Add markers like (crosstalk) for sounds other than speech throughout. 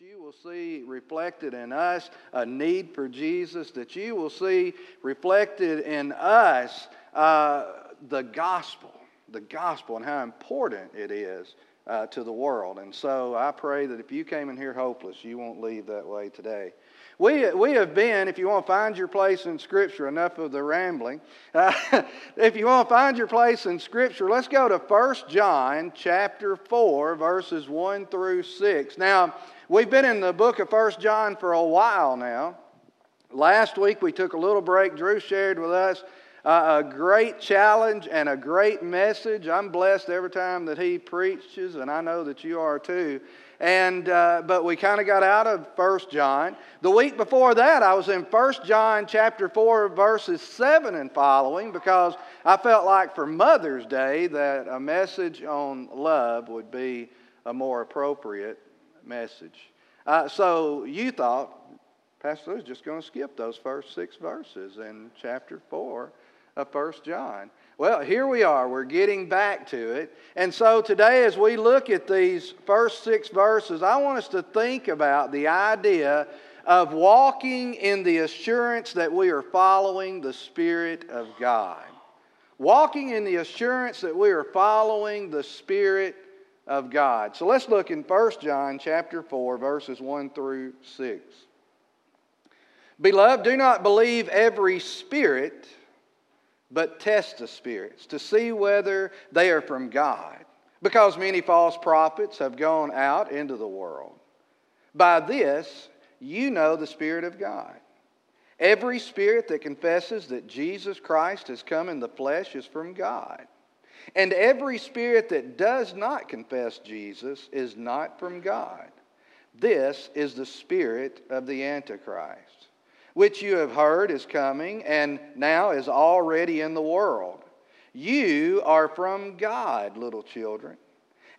you will see reflected in us a need for Jesus, that you will see reflected in us uh, the gospel, the gospel, and how important it is uh, to the world. And so I pray that if you came in here hopeless, you won't leave that way today. We, we have been, if you want to find your place in Scripture, enough of the rambling. Uh, (laughs) if you want to find your place in Scripture, let's go to 1 John chapter 4, verses 1 through 6. Now, We've been in the book of First John for a while now. Last week we took a little break. Drew shared with us uh, a great challenge and a great message. I'm blessed every time that he preaches, and I know that you are too. And uh, but we kind of got out of First John. The week before that, I was in First John chapter four, verses seven and following, because I felt like for Mother's Day that a message on love would be a more appropriate message. Uh, so you thought Pastor Lou's just going to skip those first six verses in chapter 4 of 1 John. Well, here we are. We're getting back to it. And so today, as we look at these first six verses, I want us to think about the idea of walking in the assurance that we are following the Spirit of God. Walking in the assurance that we are following the Spirit of God. So let's look in 1 John chapter 4 verses 1 through 6. Beloved, do not believe every spirit, but test the spirits to see whether they are from God, because many false prophets have gone out into the world. By this you know the Spirit of God. Every spirit that confesses that Jesus Christ has come in the flesh is from God. And every spirit that does not confess Jesus is not from God. This is the spirit of the Antichrist, which you have heard is coming and now is already in the world. You are from God, little children,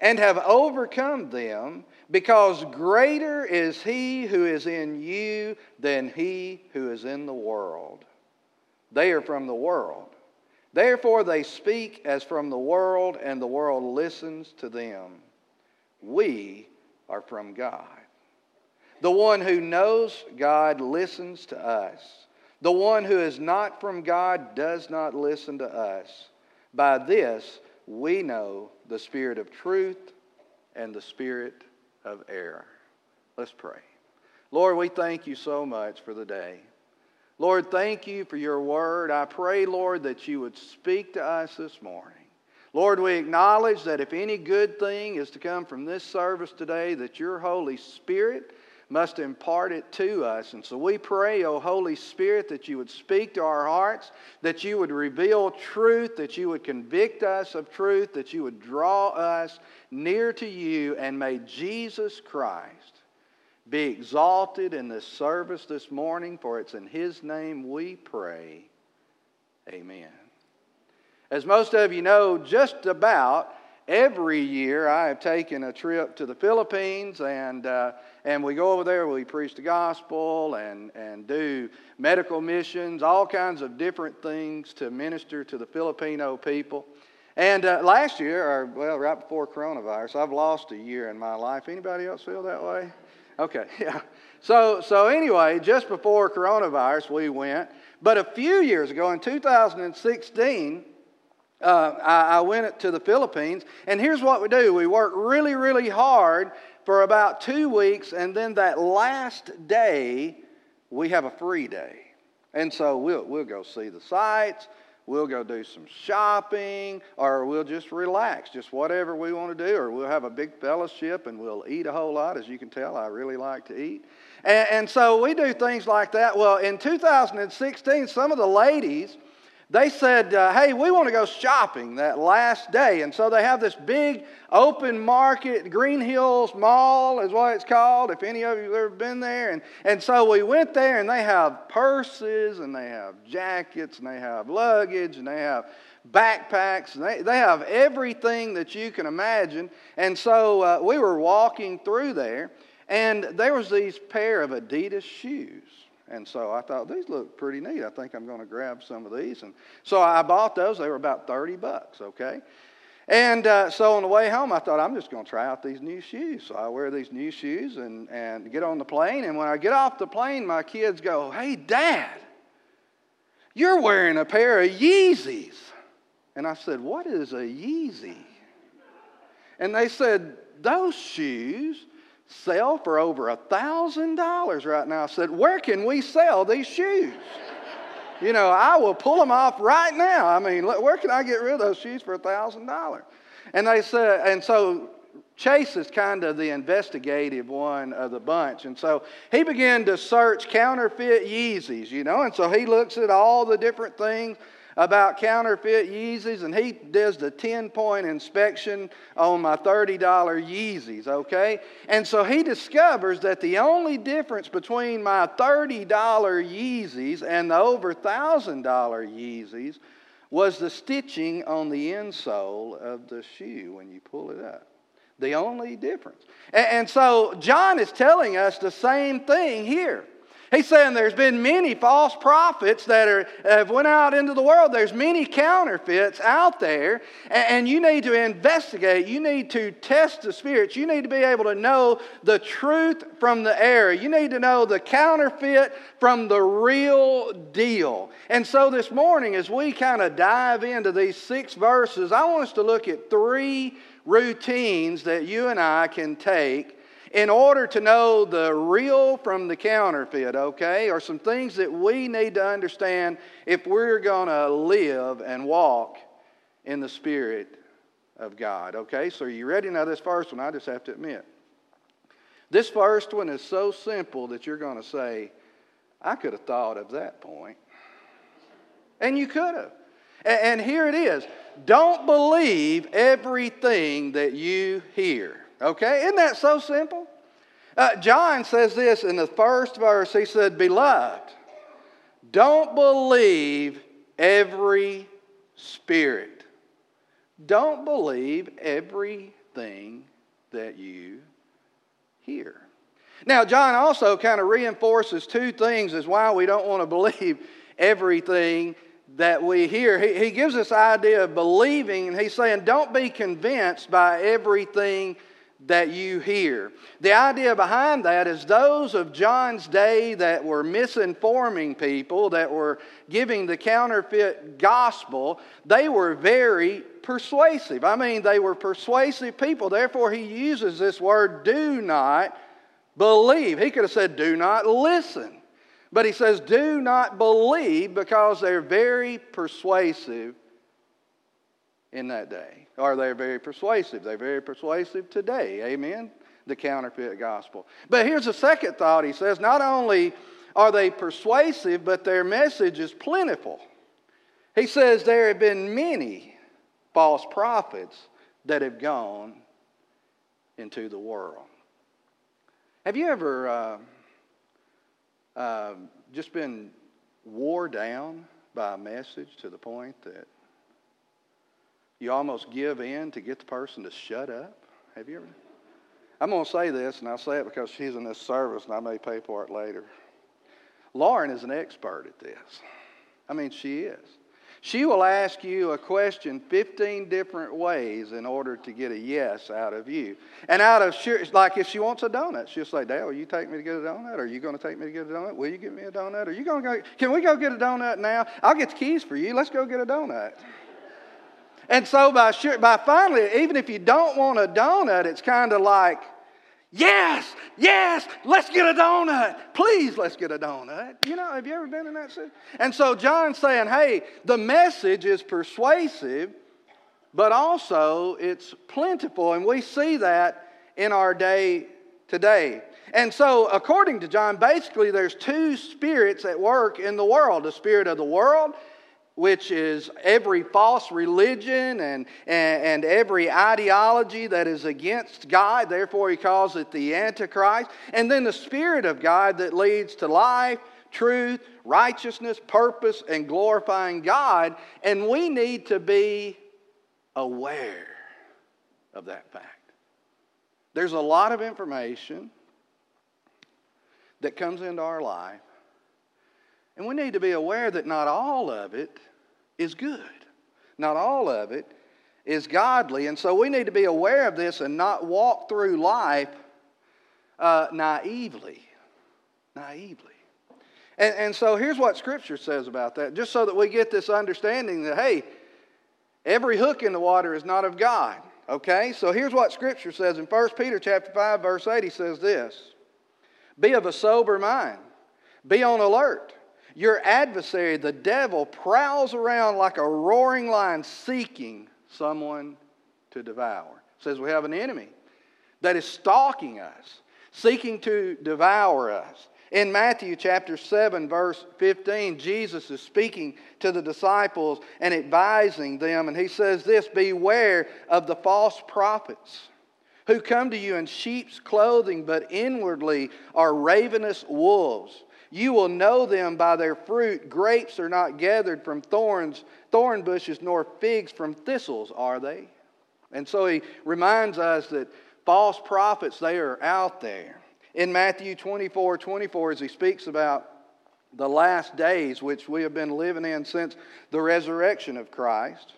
and have overcome them, because greater is he who is in you than he who is in the world. They are from the world Therefore, they speak as from the world, and the world listens to them. We are from God. The one who knows God listens to us. The one who is not from God does not listen to us. By this, we know the spirit of truth and the spirit of error. Let's pray. Lord, we thank you so much for the day. Lord, thank you for your word. I pray, Lord, that you would speak to us this morning. Lord, we acknowledge that if any good thing is to come from this service today, that your Holy Spirit must impart it to us. And so we pray, O Holy Spirit, that you would speak to our hearts, that you would reveal truth, that you would convict us of truth, that you would draw us near to you, and may Jesus Christ be exalted in this service this morning, for it's in His name we pray. Amen. As most of you know, just about every year I have taken a trip to the Philippines, and, uh, and we go over there, we preach the gospel and, and do medical missions, all kinds of different things to minister to the Filipino people. And uh, last year, or well, right before coronavirus, I've lost a year in my life. Anybody else feel that way? Okay, (laughs) yeah. So, so anyway, just before coronavirus, we went. But a few years ago, in 2016, uh, I, I went to the Philippines, and here's what we do: we work really, really hard for about two weeks, and then that last day, we have a free day, and so we'll we'll go see the sights. We'll go do some shopping, or we'll just relax, just whatever we want to do, or we'll have a big fellowship and we'll eat a whole lot. As you can tell, I really like to eat. And, and so we do things like that. Well, in 2016, some of the ladies, they said, uh, hey, we want to go shopping that last day. And so they have this big open market, Green Hills Mall is what it's called, if any of you have ever been there. And, and so we went there, and they have purses, and they have jackets, and they have luggage, and they have backpacks, they, they have everything that you can imagine. And so uh, we were walking through there, and there was these pair of Adidas shoes. And so I thought, these look pretty neat. I think I'm going to grab some of these. And so I bought those. They were about 30 bucks, okay? And uh, so on the way home, I thought, I'm just going to try out these new shoes. So I wear these new shoes and, and get on the plane. And when I get off the plane, my kids go, Hey, Dad, you're wearing a pair of Yeezys. And I said, What is a Yeezy? And they said, Those shoes sell for over a $1,000 right now. I said, Where can we sell these shoes? You know, I will pull them off right now. I mean, where can I get rid of those shoes for a $1,000? And they said, and so Chase is kind of the investigative one of the bunch. And so he began to search counterfeit Yeezys, you know, and so he looks at all the different things about counterfeit Yeezys, and he does the 10 point inspection on my $30 Yeezys, okay? And so he discovers that the only difference between my $30 Yeezys and the over $1,000 Yeezys was the stitching on the insole of the shoe when you pull it up. The only difference. And, so John is telling us the same thing here. He's saying there's been many false prophets that are, have went out into the world. There's many counterfeits out there, and you need to investigate. You need to test the spirits. You need to be able to know the truth from the error. You need to know the counterfeit from the real deal. And so this morning, as we kind of dive into these six verses, I want us to look at three routines that you and I can take in order to know the real from the counterfeit, okay, are some things that we need to understand if we're going to live and walk in the Spirit of God, okay? So, are you ready? Now, this first one, I just have to admit. This first one is so simple that you're going to say, I could have thought of that point. And you could have. And here it is don't believe everything that you hear. Okay? Isn't that so simple? Uh, John says this in the first verse. He said, Beloved, don't believe every spirit. Don't believe everything that you hear. Now, John also kind of reinforces two things as why we don't want to believe everything that we hear. He, he gives this idea of believing, and he's saying, don't be convinced by everything that you hear. The idea behind that is those of John's day that were misinforming people, that were giving the counterfeit gospel, they were very persuasive. I mean, they were persuasive people. Therefore, he uses this word, do not believe. He could have said, do not listen. But he says, do not believe because they're very persuasive in that day. Or they're very persuasive. They're very persuasive today. Amen? The counterfeit gospel. But here's a second thought. He says, not only are they persuasive, but their message is plentiful. He says there have been many false prophets that have gone into the world. Have you ever uh, uh, just been wore down by a message to the point that you almost give in to get the person to shut up. Have you ever? I'm going to say this, and I'll say it because she's in this service, and I may pay for it later. Lauren is an expert at this. I mean, she is. She will ask you a question 15 different ways in order to get a yes out of you. And out of like if she wants a donut, she'll say, Dale, will you take me to get a donut? Are you going to take me to get a donut? Will you give me a donut? Are you going to go? Can we go get a donut now? I'll get the keys for you. Let's go get a donut. And so by, by finally, even if you don't want a donut, it's kind of like, yes, yes, let's get a donut. Please, let's get a donut. You know, have you ever been in that situation? And so John's saying, hey, the message is persuasive, but also it's plentiful. And we see that in our day today. And so, according to John, basically there's two spirits at work in the world the spirit of the world which is every false religion and, and, and, every ideology that is against God. Therefore, he calls it the Antichrist. And then the Spirit of God that leads to life, truth, righteousness, purpose, and glorifying God. And we need to be aware of that fact. There's a lot of information that comes into our life and we need to be aware that not all of it is good. Not all of it is godly. And so we need to be aware of this and not walk through life uh, naively. Naively. And, and so here's what Scripture says about that, just so that we get this understanding that, hey, every hook in the water is not of God. Okay? So here's what Scripture says in 1 Peter chapter 5, verse 8, he says this Be of a sober mind, be on alert. Your adversary, the devil, prowls around like a roaring lion seeking someone to devour. It says we have an enemy that is stalking us, seeking to devour us. In Matthew chapter 7, verse 15, Jesus is speaking to the disciples and advising them, and he says this Beware of the false prophets who come to you in sheep's clothing, but inwardly are ravenous wolves. You will know them by their fruit. Grapes are not gathered from thorns, thorn bushes, nor figs from thistles, are they? And so he reminds us that false prophets, they are out there in Matthew 24 24, as he speaks about the last days which we have been living in since the resurrection of Christ,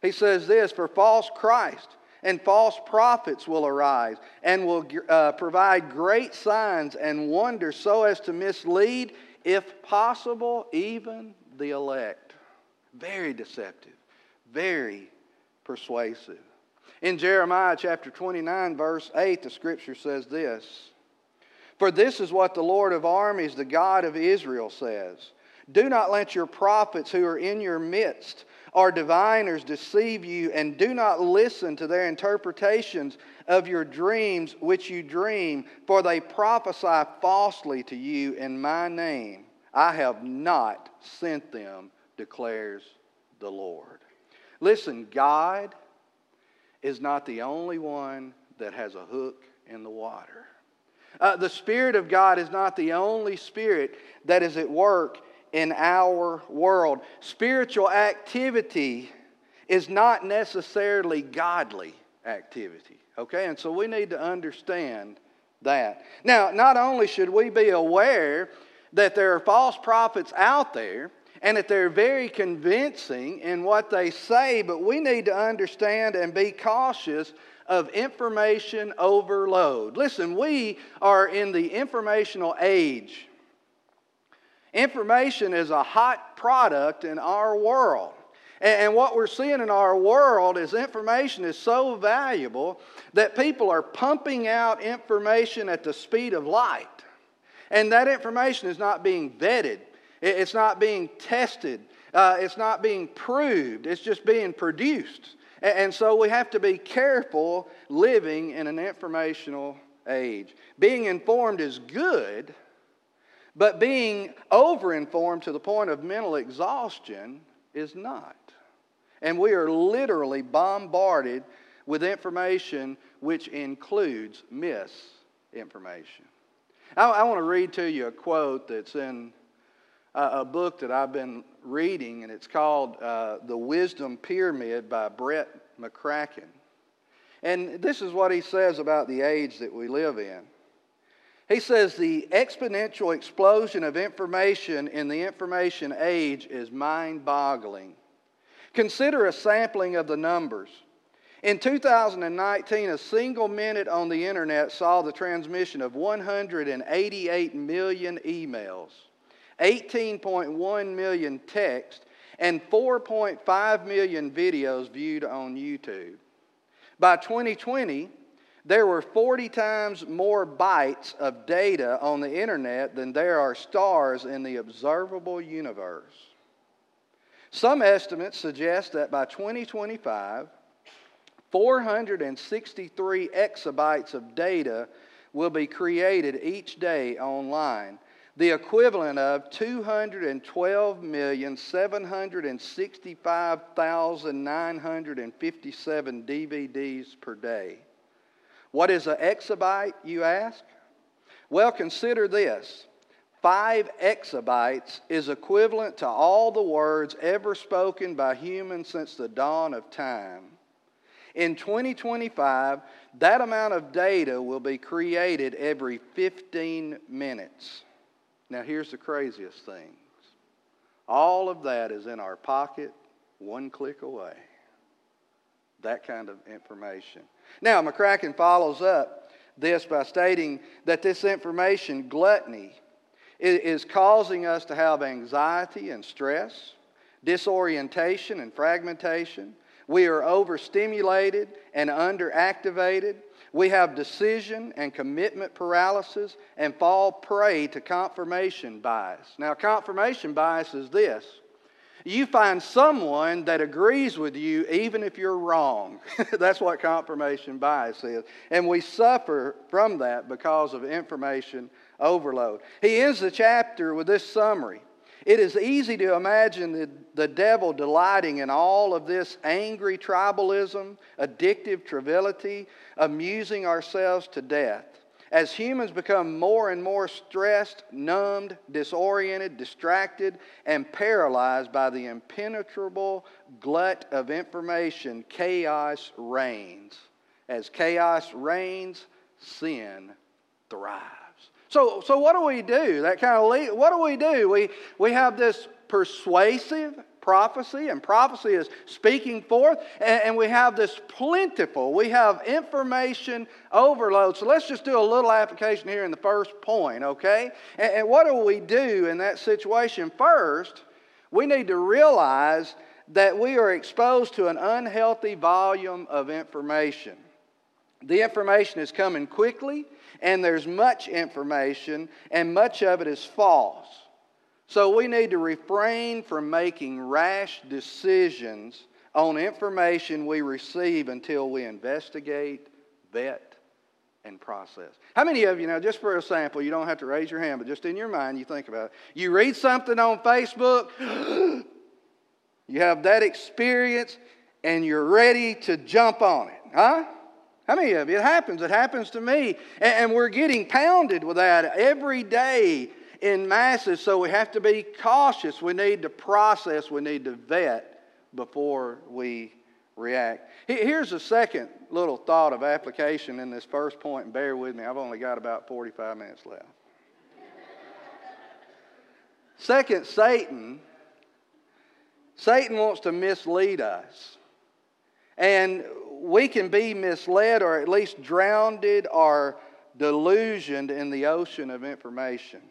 he says this For false Christ and false prophets will arise and will uh, provide great signs and wonders so as to mislead, if possible, even the elect. Very deceptive, very persuasive. In Jeremiah chapter 29, verse 8, the scripture says this for this is what the Lord of armies, the God of Israel, says Do not let your prophets who are in your midst or diviners deceive you, and do not listen to their interpretations of your dreams which you dream, for they prophesy falsely to you in my name. I have not sent them, declares the Lord. Listen, God is not the only one that has a hook in the water. Uh, the Spirit of God is not the only Spirit that is at work in our world. Spiritual activity is not necessarily godly activity. Okay? And so we need to understand that. Now, not only should we be aware that there are false prophets out there and that they're very convincing in what they say, but we need to understand and be cautious of information overload. Listen, we are in the informational age. Information is a hot product in our world. And what we're seeing in our world is information is so valuable that people are pumping out information at the speed of light. And that information is not being vetted, it's not being tested, uh, it's not being proved, it's just being produced. And so we have to be careful living in an informational age. Being informed is good, but being over-informed to the point of mental exhaustion is not. And we are literally bombarded with information which includes misinformation. I, I want to read to you a quote that's in a, a book that I've been reading, and it's called uh, The Wisdom Pyramid by Brett McCracken. And this is what he says about the age that we live in. He says the exponential explosion of information in the information age is mind boggling. Consider a sampling of the numbers. In 2019, a single minute on the internet saw the transmission of 188 million emails. 18.1 million texts, and 4.5 million videos viewed on YouTube. By 2020, there were 40 times more bytes of data on the internet than there are stars in the observable universe. Some estimates suggest that by 2025, 463 exabytes of data will be created each day online the equivalent of 212,765,957 DVDs per day. What is an exabyte, you ask? Well, consider this. Five exabytes is equivalent to all the words ever spoken by humans since the dawn of time. In 2025, that amount of data will be created every 15 minutes. Now, here's the craziest thing all of that is in our pocket, one click away. That kind of information. Now, McCracken follows up this by stating that this information, gluttony, is causing us to have anxiety and stress, disorientation and fragmentation. We are overstimulated and underactivated. We have decision and commitment paralysis and fall prey to confirmation bias. Now, confirmation bias is this you find someone that agrees with you even if you're wrong. (laughs) That's what confirmation bias is. And we suffer from that because of information overload. He ends the chapter with this summary. It is easy to imagine the, the devil delighting in all of this angry tribalism, addictive triviality, amusing ourselves to death. As humans become more and more stressed, numbed, disoriented, distracted, and paralyzed by the impenetrable glut of information, chaos reigns. As chaos reigns, sin thrives. So, so what do we do? That kind of lead, what do we do? We, we have this persuasive prophecy, and prophecy is speaking forth, and, and, we have this plentiful, we have information overload. So let's just do a little application here in the first point, okay? And, and what do we do in that situation? First, we need to realize that we are exposed to an unhealthy volume of information. The information is coming quickly, and there's much information, and much of it is false. So we need to refrain from making rash decisions on information we receive until we investigate, vet, and process. How many of you, now, just for a sample, you don't have to raise your hand, but just in your mind, you think about it. You read something on Facebook, (gasps) you have that experience, and you're ready to jump on it, huh? How many of you? It happens. It happens to me. And we're getting pounded with that every day in masses, so we have to be cautious. We need to process, we need to vet before we react. Here's a second little thought of application in this first point, and bear with me, I've only got about 45 minutes left. (laughs) Second, Satan. Satan wants to mislead us. And we can be misled or at least drowned or delusioned in the ocean of information.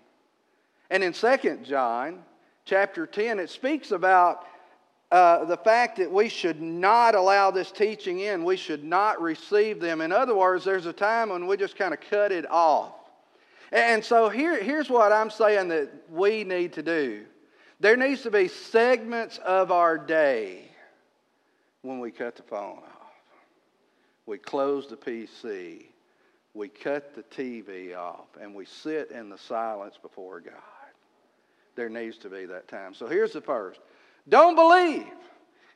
And in 2 John chapter 10, it speaks about uh, the fact that we should not allow this teaching in. We should not receive them. In other words, there's a time when we just kind of cut it off. And so here, here's what I'm saying that we need to do there needs to be segments of our day when we cut the phone off. We close the PC. We cut the TV off and we sit in the silence before God there needs to be that time. So here's the first don't believe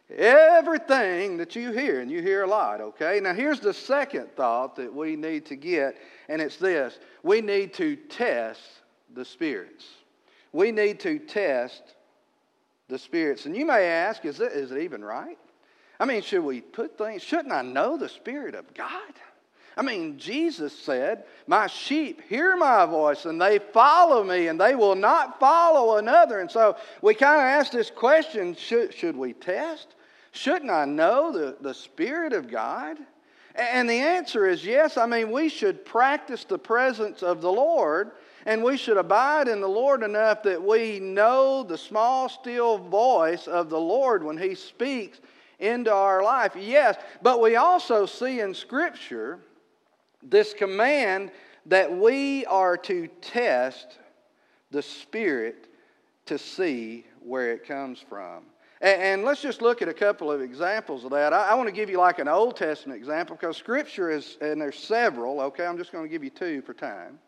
everything that you hear, and you hear a lot, okay? Now here's the second thought that we need to get, and it's this we need to test the spirits. We need to test the spirits. And you may ask, is it, is it even right? I mean, should we put things, shouldn't I know the Spirit of God? I mean, Jesus said, My sheep hear my voice and they follow me and they will not follow another. And so we kind of ask this question should, should we test? Shouldn't I know the, the Spirit of God? And the answer is yes. I mean, we should practice the presence of the Lord and we should abide in the Lord enough that we know the small, still voice of the Lord when He speaks into our life. Yes, but we also see in Scripture this command that we are to test the Spirit to see where it comes from. And, and let's just look at a couple of examples of that. I, I want to give you like an Old Testament example because Scripture is, and there's several, okay? I'm just going to give you two for time.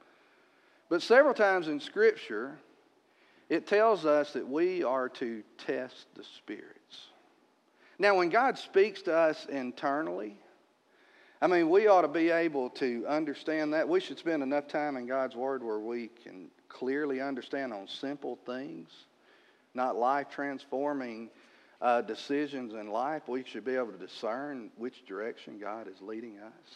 But several times in Scripture, it tells us that we are to test the spirits. Now, when God speaks to us internally, I mean, we ought to be able to understand that. We should spend enough time in God's Word where we can clearly understand on simple things, not life transforming uh, decisions in life. We should be able to discern which direction God is leading us.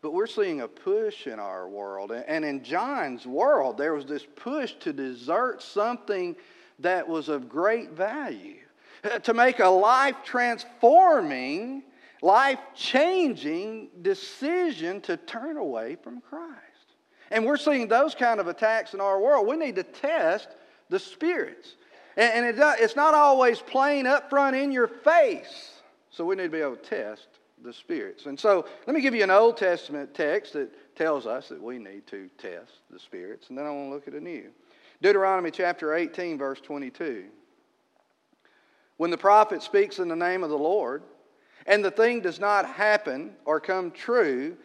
But we're seeing a push in our world. And in John's world, there was this push to desert something that was of great value, to make a life transforming life changing decision to turn away from Christ. And we're seeing those kind of attacks in our world. We need to test the spirits. And, it, it's not always plain up front in your face. So we need to be able to test the spirits. And so let me give you an Old Testament text that tells us that we need to test the spirits. And then I want to look at a new. Deuteronomy chapter 18, verse 22. When the prophet speaks in the name of the Lord, and the thing does not happen or come true,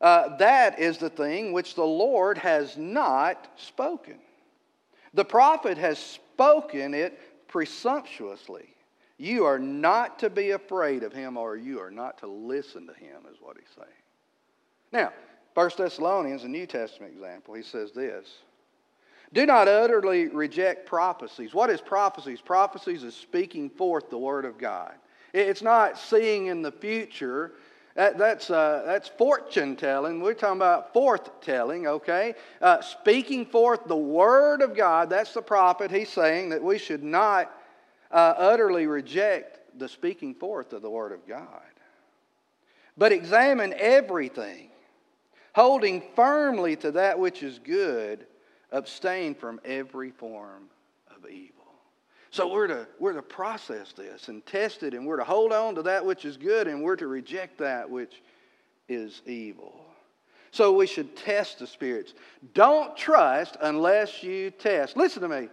uh, that is the thing which the Lord has not spoken. The prophet has spoken it presumptuously. You are not to be afraid of him, or you are not to listen to him, is what he's saying. Now, 1 Thessalonians, a New Testament example, he says this Do not utterly reject prophecies. What is prophecies? Prophecies is speaking forth the word of God. It's not seeing in the future. That, that's, uh, that's fortune telling. We're talking about forth telling, okay? Uh, speaking forth the word of God. That's the prophet. He's saying that we should not uh, utterly reject the speaking forth of the word of God, but examine everything, holding firmly to that which is good, abstain from every form of evil. So we're to, we're to process this and test it, and we're to hold on to that which is good, and we're to reject that which is evil. So we should test the spirits. Don't trust unless you test. Listen to me.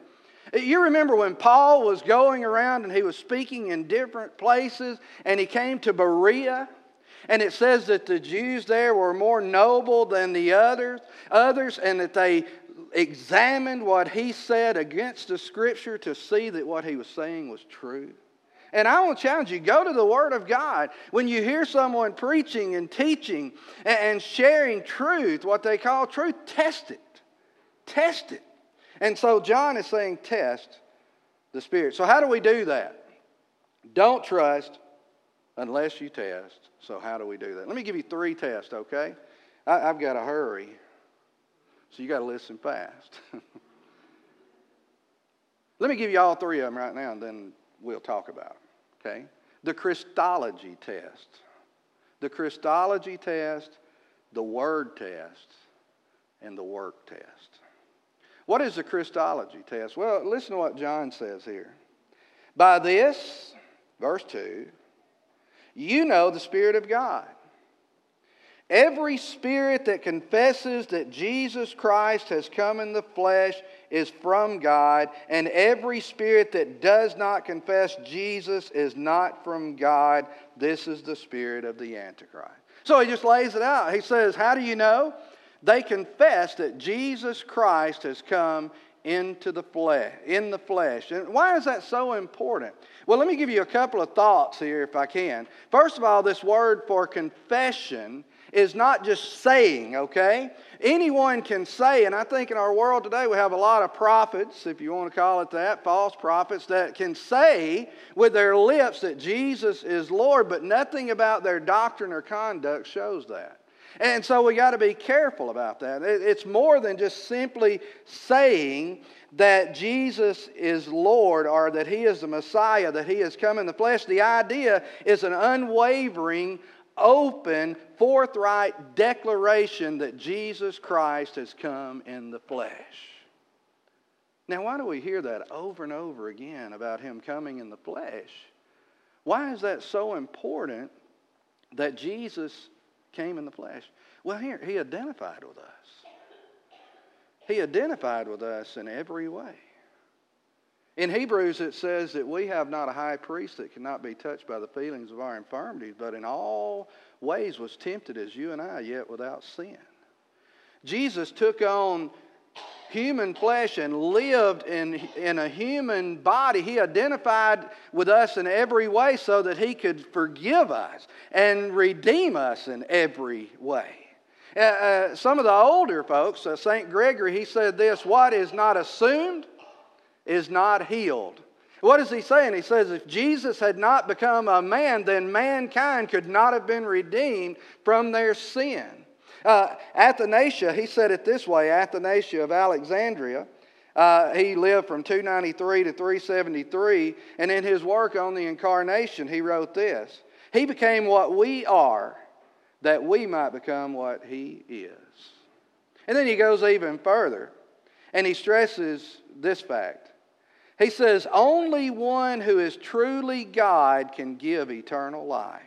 You remember when Paul was going around and he was speaking in different places, and he came to Berea? And it says that the Jews there were more noble than the others, others, and that they examined what he said against the scripture to see that what he was saying was true. And I want to challenge you go to the Word of God. When you hear someone preaching and teaching and sharing truth, what they call truth, test it. Test it. And so John is saying, test the Spirit. So, how do we do that? Don't trust unless you test. So, how do we do that? Let me give you three tests, okay? I, have got to hurry. So you got to listen fast. (laughs) Let me give you all three of them right now, and then we'll talk about them. Okay? The Christology test. The Christology test, the Word test, and the work test. What is the Christology test? Well, listen to what John says here. By this, verse 2, you know the Spirit of God. Every spirit that confesses that Jesus Christ has come in the flesh is from God, and every spirit that does not confess Jesus is not from God. This is the spirit of the Antichrist. So he just lays it out. He says, How do you know? They confess that Jesus Christ has come into the flesh, in the flesh. And why is that so important? Well, let me give you a couple of thoughts here if I can. First of all, this word for confession is not just saying, okay? Anyone can say, and I think in our world today we have a lot of prophets, if you want to call it that, false prophets, that can say with their lips that Jesus is Lord, but nothing about their doctrine or conduct shows that. And so we got to be careful about that. It's more than just simply saying that Jesus is Lord or that He is the Messiah, that He has come in the flesh. The idea is an unwavering open, forthright declaration that Jesus Christ has come in the flesh. Now, why do we hear that over and over again about him coming in the flesh? Why is that so important that Jesus came in the flesh? Well, here, he identified with us. He identified with us in every way. In Hebrews, it says that we have not a high priest that cannot be touched by the feelings of our infirmities, but in all ways was tempted as you and I, yet without sin. Jesus took on human flesh and lived in, in a human body. He identified with us in every way so that he could forgive us and redeem us in every way. Uh, uh, some of the older folks, uh, St. Gregory, he said this what is not assumed is not healed. What is he saying? He says if Jesus had not become a man, then mankind could not have been redeemed from their sin. Uh, Athanasius, he said it this way Athanasius of Alexandria. Uh, he lived from 293 to 373, and in his work on the incarnation, he wrote this He became what we are that we might become what he is. And then he goes even further and he stresses this fact. He says, Only one who is truly God can give eternal life.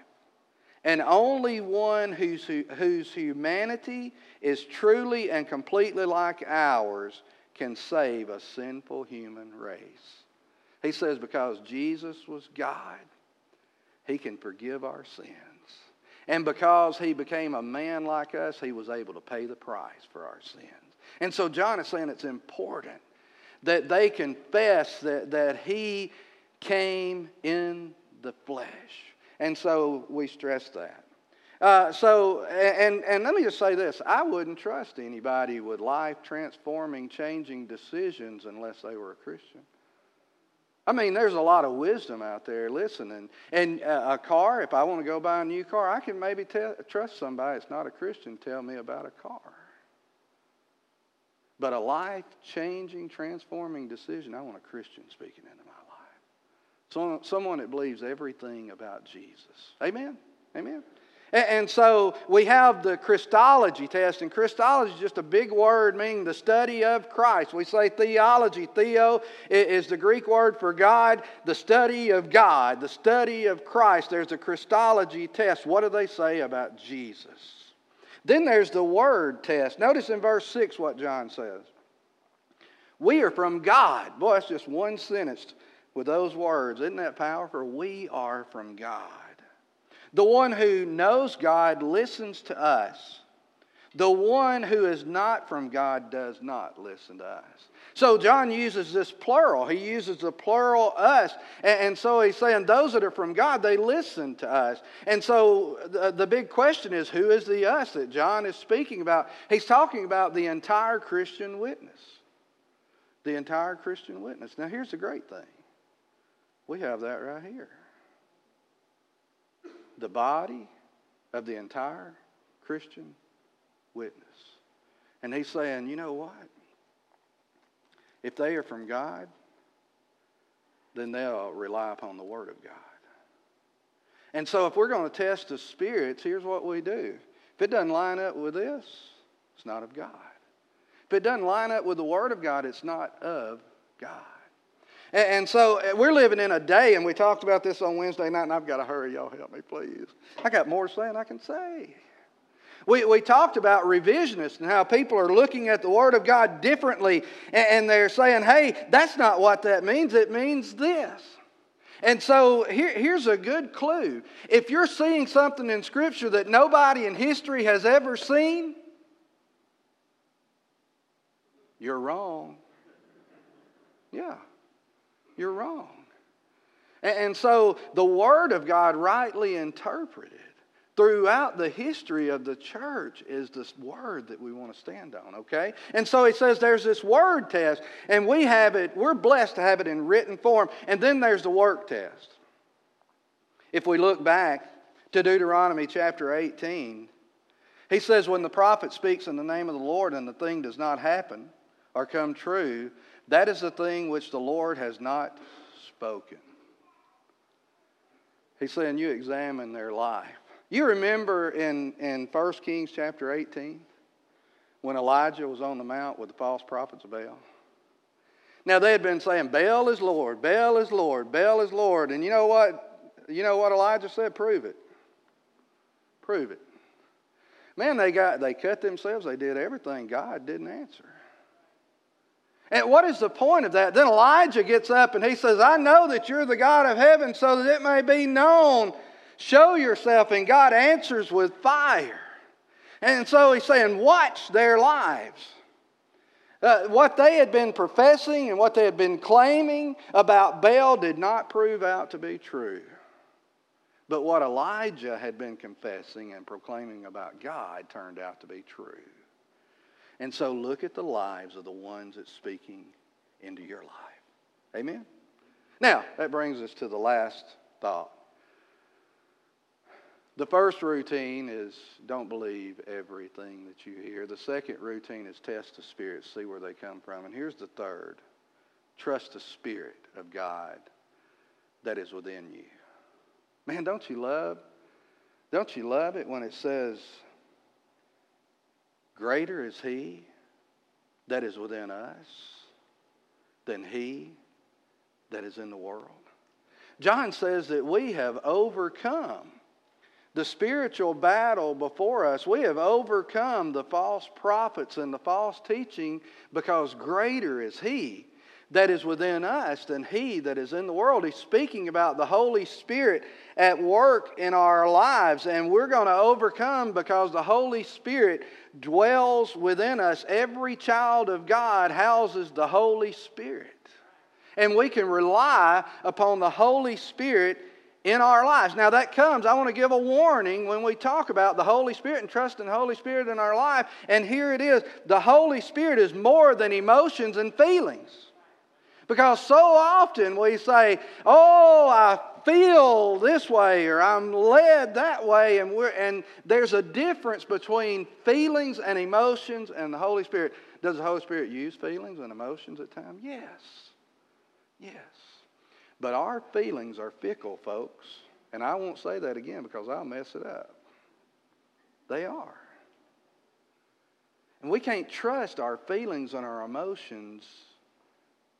And only one whose, whose humanity is truly and completely like ours can save a sinful human race. He says, Because Jesus was God, he can forgive our sins. And because he became a man like us, he was able to pay the price for our sins. And so John is saying it's important that they confess that, that he came in the flesh. And so we stress that. Uh, so, and, and let me just say this I wouldn't trust anybody with life transforming, changing decisions unless they were a Christian. I mean, there's a lot of wisdom out there listening. And a car, if I want to go buy a new car, I can maybe tell, trust somebody that's not a Christian tell me about a car. But a life changing, transforming decision, I want a Christian speaking into my life. someone that believes everything about Jesus. Amen? Amen? And so we have the Christology test, and Christology is just a big word meaning the study of Christ. We say theology. Theo is the Greek word for God, the study of God, the study of Christ. There's a Christology test. What do they say about Jesus? Then there's the word test. Notice in verse 6 what John says. We are from God. Boy, that's just one sentence with those words. Isn't that powerful? We are from God. The one who knows God listens to us. The one who is not from God does not listen to us. So John uses this plural. He uses the plural us. And, so he's saying those that are from God, they listen to us. And so the, big question is who is the us that John is speaking about? He's talking about the entire Christian witness. The entire Christian witness. Now here's the great thing we have that right here the body of the entire Christian witness. And he's saying, you know what? If they are from God, then they'll rely upon the Word of God. And so if we're going to test the spirits, here's what we do. If it doesn't line up with this, it's not of God. If it doesn't line up with the Word of God, it's not of God. And so uh, we're living in a day, and we talked about this on Wednesday night, and I've got to hurry. Y'all help me, please. I got more saying I can say. We, we talked about revisionists and how people are looking at the Word of God differently, and, they're saying, hey, that's not what that means. It means this. And so here, here's a good clue. If you're seeing something in Scripture that nobody in history has ever seen, you're wrong. Yeah you're wrong. And so the Word of God, rightly interpreted throughout the history of the church, is this Word that we want to stand on, okay? And so he says there's this Word test, and we have it, we're blessed to have it in written form. And then there's the work test. If we look back to Deuteronomy chapter 18, he says, When the prophet speaks in the name of the Lord and the thing does not happen or come true, that is the thing which the Lord has not spoken. He's saying, You examine their life. You remember in, in 1 Kings chapter 18 when Elijah was on the mount with the false prophets of Baal? Now they had been saying, Baal is Lord, Baal is Lord, Baal is Lord. And you know what? You know what Elijah said? Prove it. Prove it. Man, they got they cut themselves, they did everything. God didn't answer. And what is the point of that? Then Elijah gets up and he says, I know that you're the God of heaven so that it may be known. Show yourself. And God answers with fire. And so he's saying, watch their lives. Uh, what they had been professing and what they had been claiming about Baal did not prove out to be true. But what Elijah had been confessing and proclaiming about God turned out to be true. And so look at the lives of the ones that's speaking into your life. Amen? Now, that brings us to the last thought. The first routine is don't believe everything that you hear. The second routine is test the spirits, see where they come from. And here's the third trust the Spirit of God that is within you. Man, don't you love Don't you love it when it says, Greater is He that is within us than He that is in the world? John says that we have overcome the spiritual battle before us. We have overcome the false prophets and the false teaching because greater is He that is within us than He that is in the world. He's speaking about the Holy Spirit at work in our lives, and we're going to overcome because the Holy Spirit dwells within us. Every child of God houses the Holy Spirit. And we can rely upon the Holy Spirit in our lives. Now, that comes, I want to give a warning when we talk about the Holy Spirit and trusting the Holy Spirit in our life. And here it is the Holy Spirit is more than emotions and feelings. Because so often we say, Oh, I feel this way, or I'm led that way. And, we're, and there's a difference between feelings and emotions and the Holy Spirit. Does the Holy Spirit use feelings and emotions at times? Yes. Yes. But our feelings are fickle, folks. And I won't say that again because I'll mess it up. They are. And we can't trust our feelings and our emotions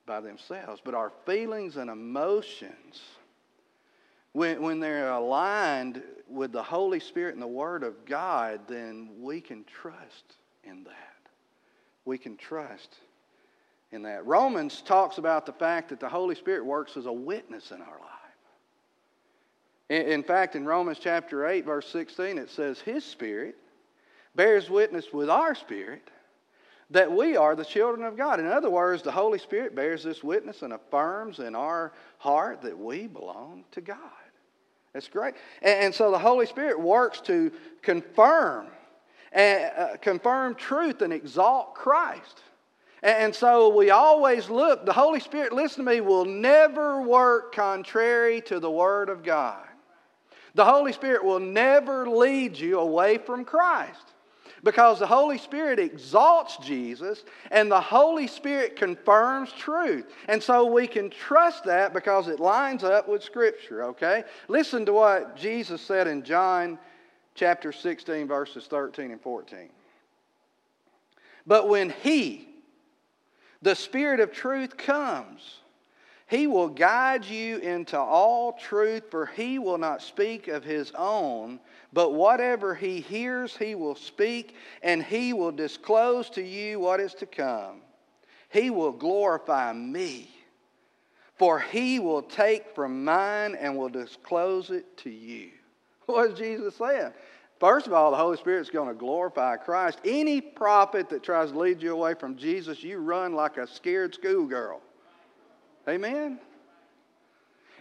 by themselves, but our feelings and emotions, when, when they're aligned with the Holy Spirit and the Word of God, then we can trust in that. We can trust in that. Romans talks about the fact that the Holy Spirit works as a witness in our life. In, in fact, in Romans chapter 8, verse 16, it says, His Spirit bears witness with our spirit that we are the children of God. In other words, the Holy Spirit bears this witness and affirms in our heart that we belong to God. That's great. And, and so the Holy Spirit works to confirm and uh, confirm truth and exalt Christ. And so we always look, the Holy Spirit, listen to me, will never work contrary to the Word of God. The Holy Spirit will never lead you away from Christ because the Holy Spirit exalts Jesus and the Holy Spirit confirms truth. And so we can trust that because it lines up with Scripture, okay? Listen to what Jesus said in John chapter 16, verses 13 and 14. But when He, the Spirit of truth comes, he will guide you into all truth, for he will not speak of his own, but whatever he hears, he will speak, and he will disclose to you what is to come. He will glorify me, for he will take from mine and will disclose it to you. (laughs) What is Jesus saying? First of all, the Holy Spirit is going to glorify Christ. Any prophet that tries to lead you away from Jesus, you run like a scared schoolgirl. Amen?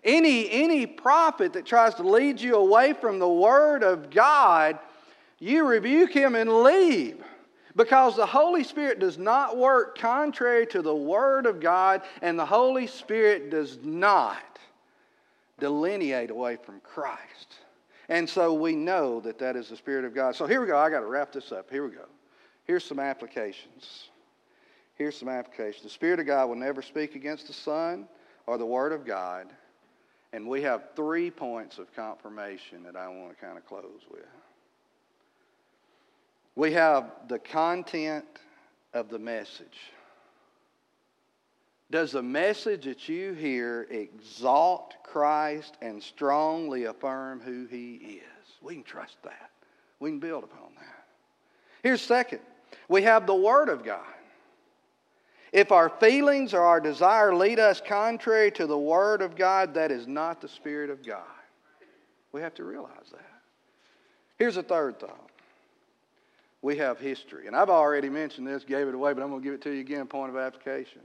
Any, any prophet that tries to lead you away from the Word of God, you rebuke him and leave. Because the Holy Spirit does not work contrary to the Word of God, and the Holy Spirit does not delineate away from Christ. And so we know that that is the Spirit of God. So here we go. I got to wrap this up. Here we go. Here's some applications. Here's some applications. The Spirit of God will never speak against the Son or the Word of God. And we have three points of confirmation that I want to kind of close with. We have the content of the message. Does the message that you hear exalt Christ and strongly affirm who He is? We can trust that. We can build upon that. Here's second we have the Word of God. If our feelings or our desire lead us contrary to the Word of God, that is not the Spirit of God. We have to realize that. Here's a third thought we have history. And I've already mentioned this, gave it away, but I'm going to give it to you again, point of application.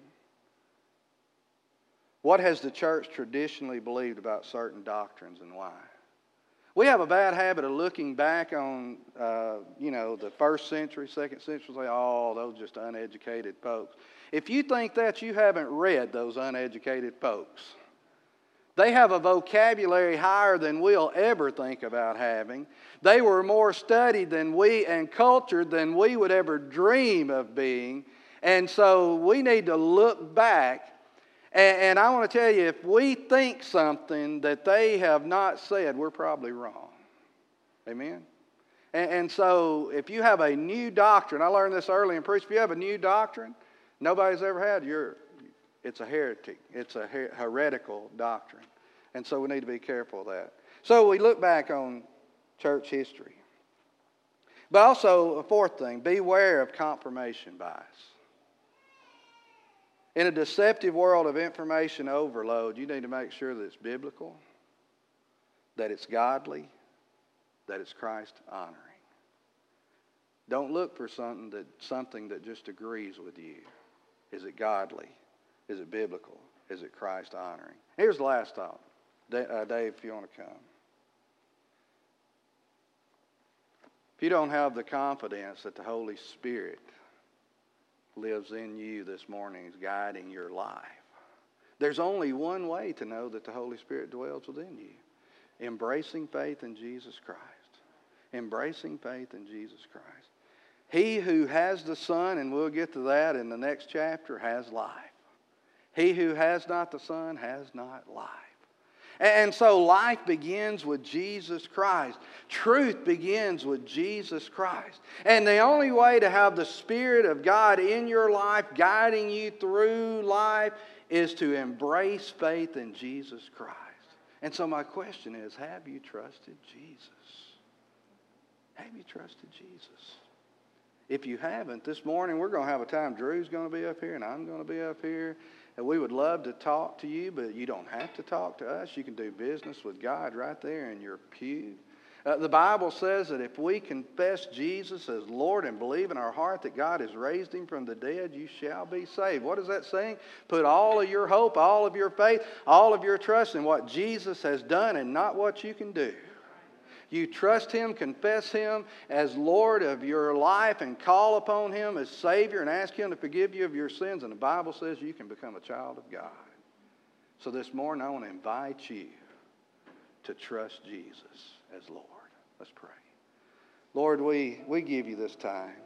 What has the church traditionally believed about certain doctrines and why? We have a bad habit of looking back on, uh, you know, the first century, second century, say, oh, those just uneducated folks. If you think that, you haven't read those uneducated folks. They have a vocabulary higher than we'll ever think about having. They were more studied than we and cultured than we would ever dream of being. And so we need to look back and, and I want to tell you, if we think something that they have not said, we're probably wrong. Amen? And, and, so if you have a new doctrine, I learned this early in preaching, if you have a new doctrine nobody's ever had, you're, it's a heretic. It's a her- heretical doctrine. And so we need to be careful of that. So we look back on church history. But also, a fourth thing beware of confirmation bias. In a deceptive world of information overload, you need to make sure that it's biblical, that it's godly, that it's Christ honoring. Don't look for something that, something that just agrees with you. Is it godly? Is it biblical? Is it Christ honoring? Here's the last thought. Uh, Dave, if you want to come. If you don't have the confidence that the Holy Spirit lives in you this morning, is guiding your life, there's only one way to know that the Holy Spirit dwells within you embracing faith in Jesus Christ. Embracing faith in Jesus Christ. He who has the Son, and we'll get to that in the next chapter, has life. He who has not the Son has not life. And so life begins with Jesus Christ. Truth begins with Jesus Christ. And the only way to have the Spirit of God in your life, guiding you through life, is to embrace faith in Jesus Christ. And so my question is have you trusted Jesus? Have you trusted Jesus? If you haven't, this morning we're going to have a time. Drew's going to be up here, and I'm going to be up here. And we would love to talk to you, but you don't have to talk to us. You can do business with God right there in your pew. Uh, the Bible says that if we confess Jesus as Lord and believe in our heart that God has raised him from the dead, you shall be saved. What is that saying? Put all of your hope, all of your faith, all of your trust in what Jesus has done and not what you can do. You trust Him, confess Him as Lord of your life, and call upon Him as Savior and ask Him to forgive you of your sins. And the Bible says you can become a child of God. So this morning, I want to invite you to trust Jesus as Lord. Let's pray. Lord, we, we give you this time.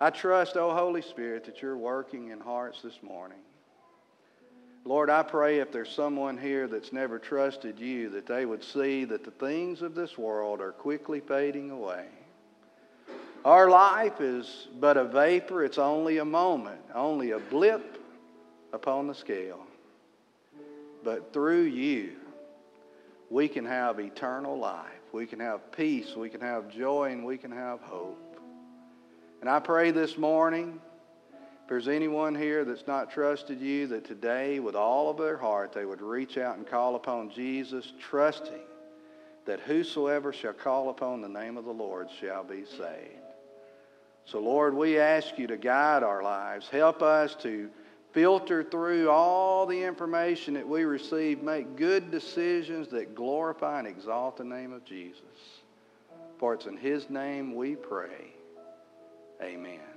I trust, oh Holy Spirit, that you're working in hearts this morning. Lord, I pray if there's someone here that's never trusted you, that they would see that the things of this world are quickly fading away. Our life is but a vapor, it's only a moment, only a blip upon the scale. But through you, we can have eternal life. We can have peace, we can have joy, and we can have hope. And I pray this morning if there's anyone here that's not trusted you, that today, with all of their heart, they would reach out and call upon Jesus, trusting that whosoever shall call upon the name of the Lord shall be saved. So, Lord, we ask you to guide our lives. Help us to filter through all the information that we receive, make good decisions that glorify and exalt the name of Jesus. For it's in his name we pray. Amen.